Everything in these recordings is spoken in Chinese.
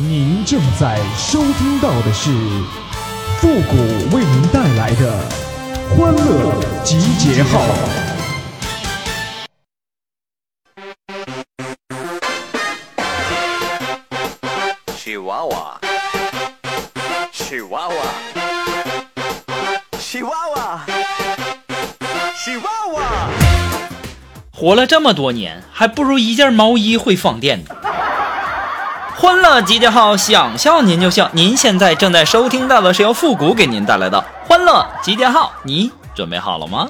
您正在收听到的是复古为您带来的欢乐集结号。喜娃娃，喜娃娃，喜娃娃，喜娃娃。活了这么多年，还不如一件毛衣会放电呢。欢乐集结号，想笑您就笑。您现在正在收听到的是由复古给您带来的欢乐集结号，你准备好了吗？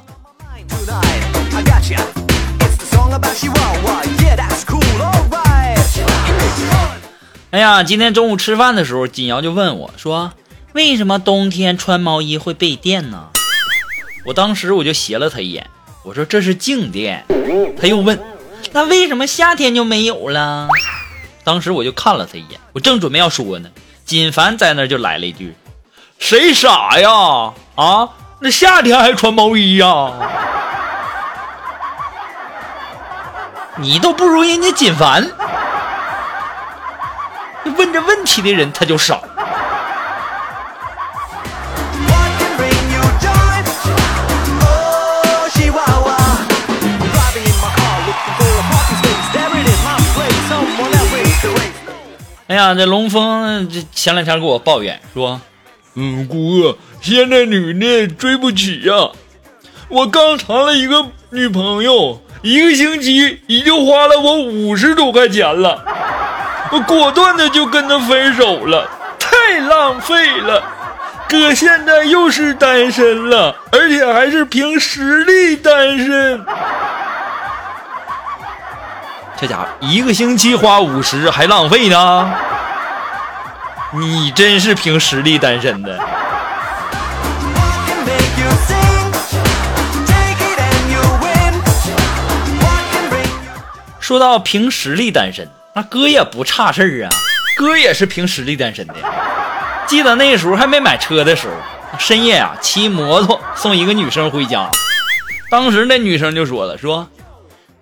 哎呀，今天中午吃饭的时候，金瑶就问我说：“为什么冬天穿毛衣会被电呢？”我当时我就斜了他一眼，我说：“这是静电。”他又问：“那为什么夏天就没有了？”当时我就看了他一眼，我正准备要说呢，锦凡在那就来了一句：“谁傻呀？啊，那夏天还穿毛衣呀？你都不如人家锦凡。”问这问题的人他就傻。哎呀，这龙峰这前两天给我抱怨说，嗯，姑哥，现在女的追不起呀、我刚谈了一个女朋友，一个星期已经花了我五十多块钱了，我果断的就跟她分手了，太浪费了。哥现在又是单身了，而且还是凭实力单身。这家伙一个星期花五十还浪费呢，你真是凭实力单身的。说到凭实力单身，那哥也不差事儿啊，哥也是凭实力单身的。记得那时候还没买车的时候，深夜啊骑摩托送一个女生回家，当时那女生就说了，说，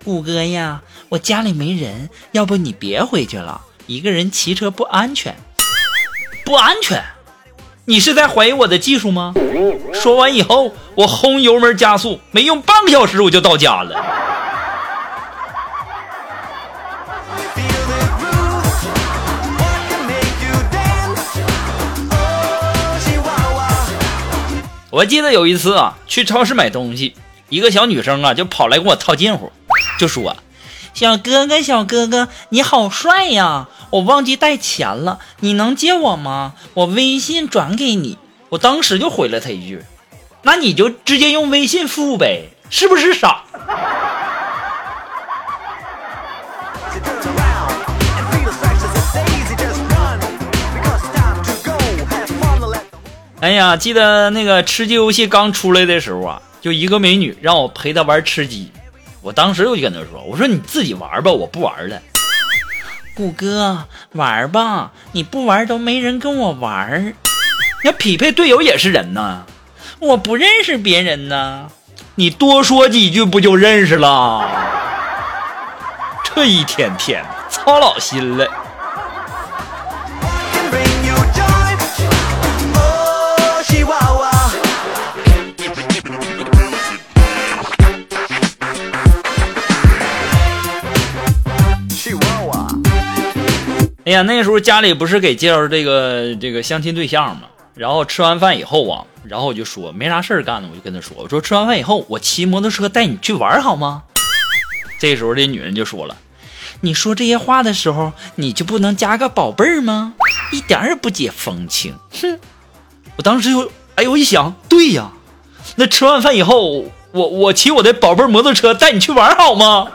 虎哥呀，我家里没人，要不你别回去了，一个人骑车不安全。不安全？你是在怀疑我的技术吗？说完以后，我轰油门加速，没用半个小时我就到家了。我记得有一次啊，去超市买东西，一个小女生啊就跑来跟我套近乎，就说：“小哥哥，小哥哥，你好帅呀！我忘记带钱了，你能借我吗？我微信转给你。”我当时就回了他一句：“那你就直接用微信付呗，是不是傻哎呀，记得那个吃鸡游戏刚出来的时候啊，就一个美女让我陪她玩吃鸡，我当时我就跟他说：“我说你自己玩吧，我不玩了。”谷哥玩吧，你不玩都没人跟我玩。要匹配队友也是人呐，我不认识别人呐，你多说几句不就认识了？这一天天操老心了。哎呀，那时候家里不是给介绍这个这个相亲对象嘛，然后吃完饭以后啊，然后我就说没啥事儿干呢，我就跟他说，我说吃完饭以后我骑摩托车带你去玩好吗？这时候这女人就说了，你说这些话的时候，你就不能加个宝贝儿吗？一点也不解风情。哼！我当时就哎呦我一想，对呀，那吃完饭以后，我我骑我的宝贝摩托车带你去玩好吗？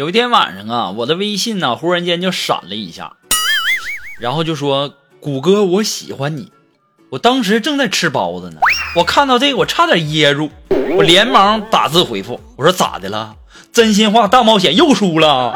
有一天晚上啊我的微信呢忽然间就闪了一下然后就说谷歌我喜欢你。我当时正在吃包子呢我看到这个我差点噎住我连忙打字回复我说咋的了？真心话大冒险又输了。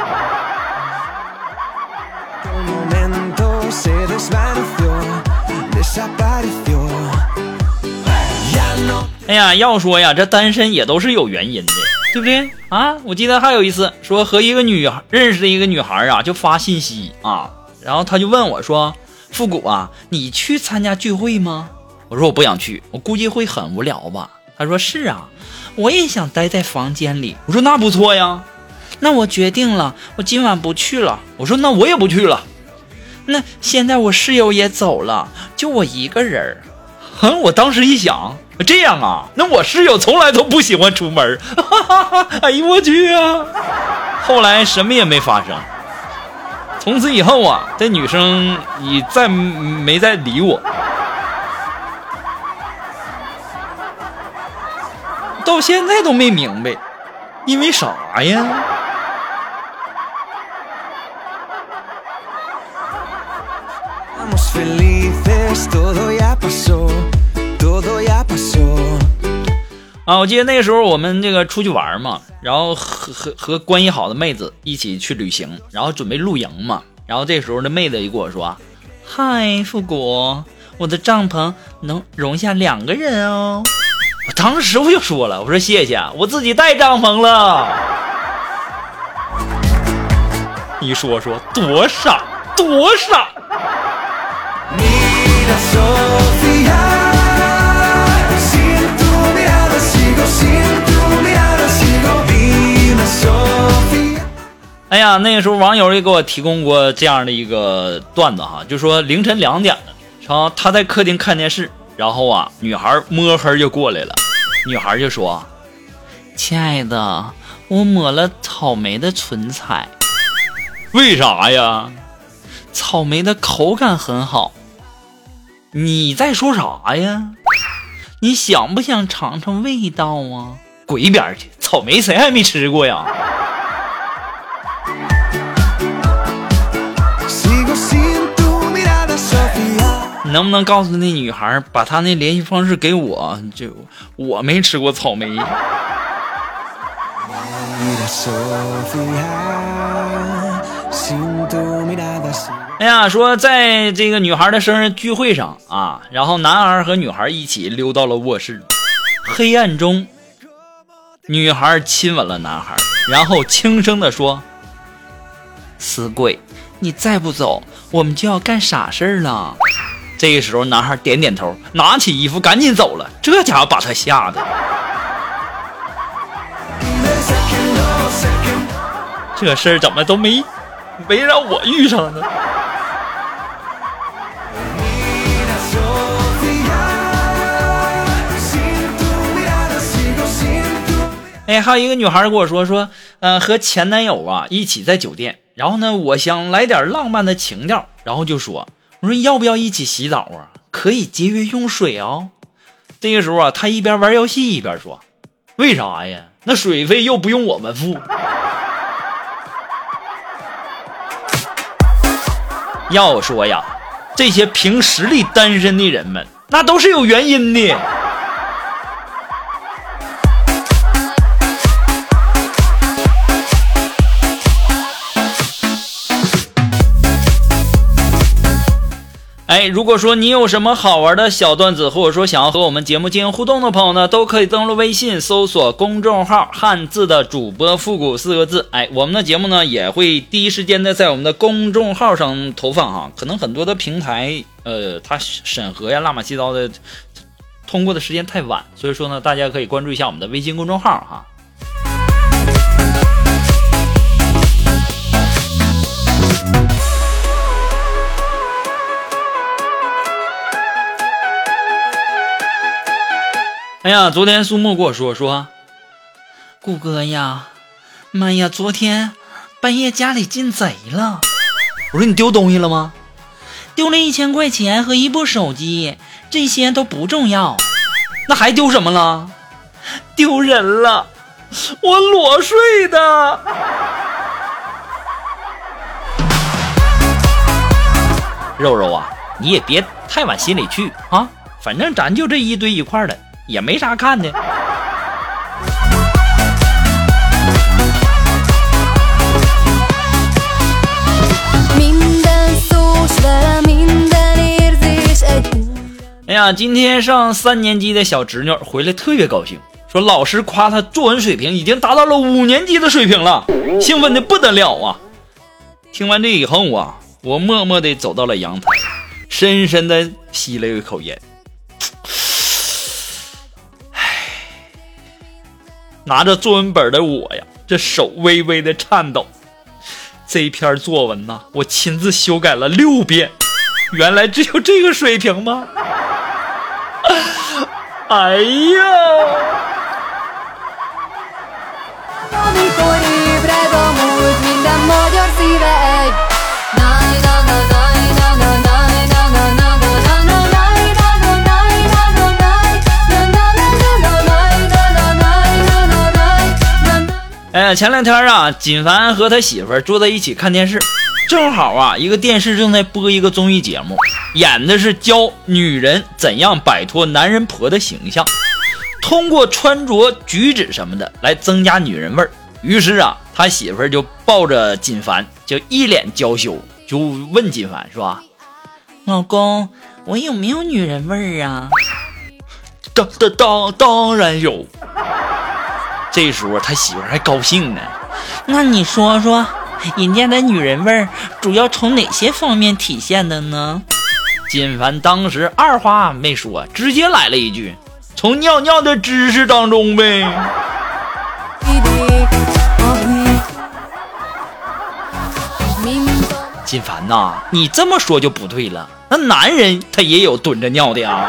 哎呀要说呀这单身也都是有原因的。对不对啊？我记得还有一次，说和一个女孩认识的一个女孩啊，就发信息啊，然后她就问我说：“复古啊，你去参加聚会吗？”我说我不想去，我估计会很无聊吧。她说是啊，我也想待在房间里。我说那不错呀，那我决定了，我今晚不去了。我说那我也不去了。那现在我室友也走了，就我一个人儿。哼，我当时一想，这样啊，那我室友从来都不喜欢出门。哈哈哈，哎呦我去啊！后来什么也没发生。从此以后啊，这女生你再没再理我。到现在都没明白，因为啥呀？啊，我记得那个时候我们这个出去玩嘛，然后和和和关系好的妹子一起去旅行，然后准备露营嘛。然后这时候那妹子就跟我说：“嗨，复古，我的帐篷能容下两个人哦。”我当时我就说了，我说谢谢，我自己带帐篷了。你说说多傻多傻！你的手哎呀，那个时候网友也给我提供过这样的一个段子哈，就说凌晨两点了，然后他在客厅看电视，然后啊，女孩摸黑就过来了，女孩就说：“亲爱的，我抹了草莓的唇彩，为啥呀？草莓的口感很好。你在说啥呀？你想不想尝尝味道啊？滚一边去！草莓谁还没吃过呀？”能不能告诉那女孩，把她那联系方式给我？就我没吃过草莓。哎呀，说在这个女孩的生日聚会上啊，然后男孩和女孩一起溜到了卧室，黑暗中，女孩亲吻了男孩，然后轻声的说：“死鬼，你再不走，我们就要干傻事儿了。”这个时候，男孩点点头，拿起衣服赶紧走了。这家伙把他吓的。这事儿怎么都没没让我遇上呢？哎，还有一个女孩跟我说说，呃，和前男友啊一起在酒店，然后呢，我想来点浪漫的情调，然后就说，我说要不要一起洗澡啊？可以节约用水哦。这个时候啊，他一边玩游戏一边说，为啥呀？那水费又不用我们付。要说呀，这些凭实力单身的人们，那都是有原因的。如果说你有什么好玩的小段子，或者说想要和我们节目进行互动的朋友呢，都可以登录微信搜索公众号“汉字的主播复古”四个字。哎，我们的节目呢也会第一时间的在我们的公众号上投放哈。可能很多的平台，呃，它审核呀、乱码七糟的，通过的时间太晚，所以说呢，大家可以关注一下我们的微信公众号哈。哎呀，昨天苏木跟我说说，顾哥呀，妈呀，昨天半夜家里进贼了。我说你丢东西了吗？丢了一千块钱和一部手机，这些都不重要。那还丢什么了？丢人了，我裸睡的。肉肉啊，你也别太往心里去啊，反正咱就这一堆一块儿的，也没啥看的。哎呀，今天上三年级的小侄女回来特别高兴，说老师夸她作文水平已经达到了五年级的水平了，兴奋的不得了啊！听完这以后啊，我默默地走到了阳台，深深地吸了一口烟，拿着作文本的我呀，这手微微的颤抖。这篇作文呐，我亲自修改了六遍，原来只有这个水平吗？哎呀！哎，前两天啊，锦凡和他媳妇儿坐在一起看电视，正好啊，一个电视正在播一个综艺节目，演的是教女人怎样摆脱男人婆的形象，通过穿着举止什么的来增加女人味儿。于是啊，他媳妇儿就抱着锦凡，就一脸娇羞，就问锦凡是吧：“老公，我有没有女人味儿啊？”当当当当然有。这时候他媳妇儿还高兴呢。那你说说，人家的女人味儿主要从哪些方面体现的呢？金凡当时二话没说，直接来了一句：“从尿尿的知识当中呗。金凡呐，你这么说就不对了。那男人他也有蹲着尿的啊。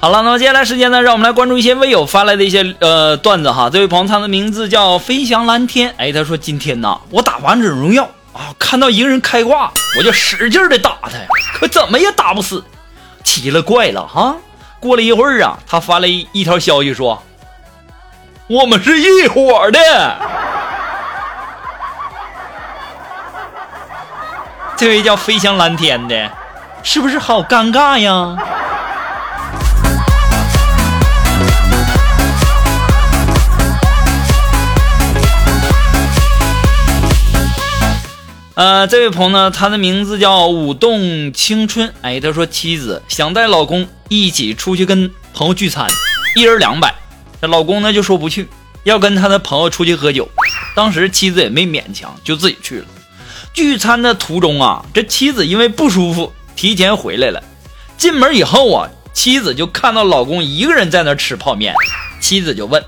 好了，那么接下来时间呢，让我们来关注一些微友发来的一些呃段子哈。这位朋友他的名字叫飞翔蓝天，哎，他说今天呢，我打王者荣耀啊，看到一个人开挂，我就使劲的打他，可怎么也打不死，奇了怪了哈。过了一会儿啊，他发了一一条消息说，我们是一伙的。这位叫飞翔蓝天的，是不是好尴尬呀？呃，这位朋友呢，他的名字叫舞动青春。哎，他说妻子想带老公一起出去跟朋友聚餐，一人两百。这老公呢就说不去，要跟他的朋友出去喝酒。当时妻子也没勉强，就自己去了。聚餐的途中啊，这妻子因为不舒服，提前回来了。进门以后啊，妻子就看到老公一个人在那吃泡面，妻子就问：“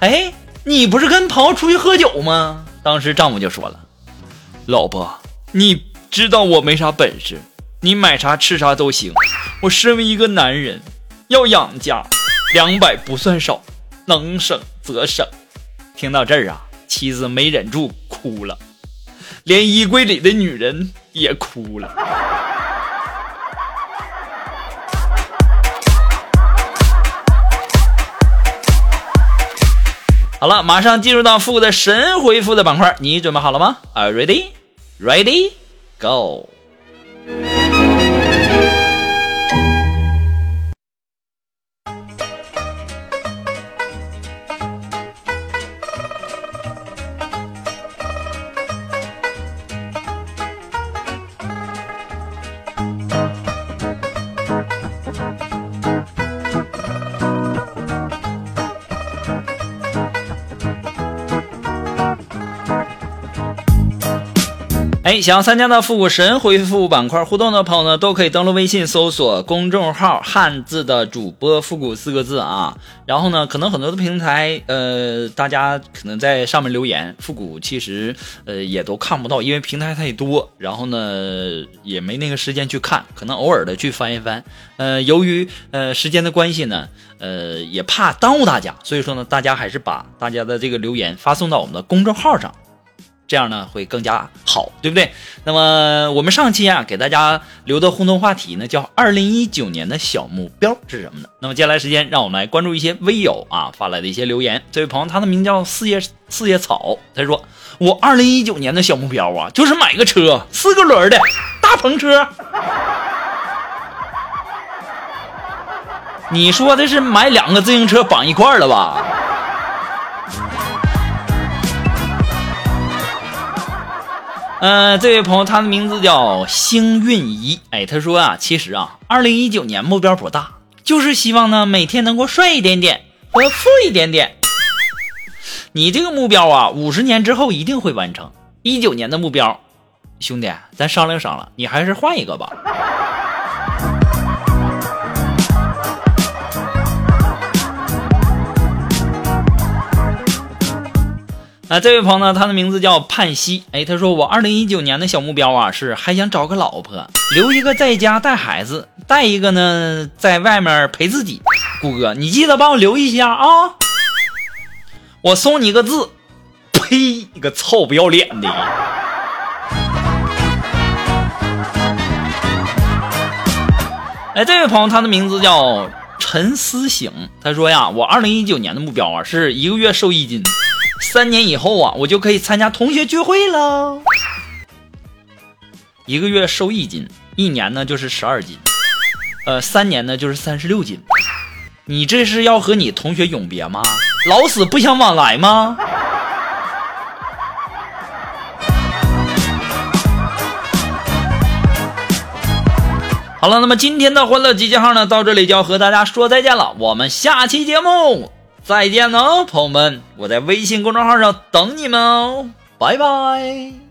哎，你不是跟朋友出去喝酒吗？”当时丈夫就说了。老婆，你知道我没啥本事，你买啥吃啥都行。我身为一个男人，要养家，两百不算少，能省则省。听到这儿啊，妻子没忍住哭了，连衣柜里的女人也哭了。好了，马上进入到富的神回复的板块，你准备好了吗？Are you ready? Ready? Go! 哎，想要参加到复古神回复板块互动的朋友呢，都可以登录微信搜索公众号“汉字的主播复古”四个字啊。然后呢，可能很多的平台，呃，大家可能在上面留言，复古其实呃也都看不到，因为平台太多，然后呢也没那个时间去看，可能偶尔的去翻一翻。呃，由于呃时间的关系呢，呃也怕耽误大家，所以说呢，大家还是把大家的这个留言发送到我们的公众号上。这样呢会更加好，对不对？那么我们上期啊给大家留的互动话题呢叫二零一九年的小目标是什么呢？那么接下来时间让我们来关注一些微友啊发来的一些留言。这位朋友他的名叫四叶四叶草，他说我二零一九年的小目标啊就是买个车，四个轮的大篷车。你说的是买两个自行车绑一块了吧？呃，这位朋友，他的名字叫星运仪。哎，他说啊，其实啊，二零一九年目标不大，就是希望呢每天能够帅一点点和富一点点。你这个目标啊，五十年之后一定会完成。一九年的目标，兄弟，咱商量商量，你还是换一个吧。啊，这位朋友呢，他的名字叫盼希。哎，他说我二零一九年的小目标啊是还想找个老婆，留一个在家带孩子，带一个呢在外面陪自己。谷哥，你记得帮我留一下啊！我送你个字，呸！你个臭不要脸的！哎，这位朋友，他的名字叫陈思醒。他说呀，我二零一九年的目标啊是一个月瘦一斤。三年以后啊，我就可以参加同学聚会了。一个月瘦一斤，一年呢就是十二斤，呃，三年呢就是三十六斤。你这是要和你同学永别吗？老死不相往来吗？好了，那么今天的欢乐集结号呢，到这里就要和大家说再见了。我们下期节目。再见喽，朋友们！我在微信公众号上等你们哦，拜拜。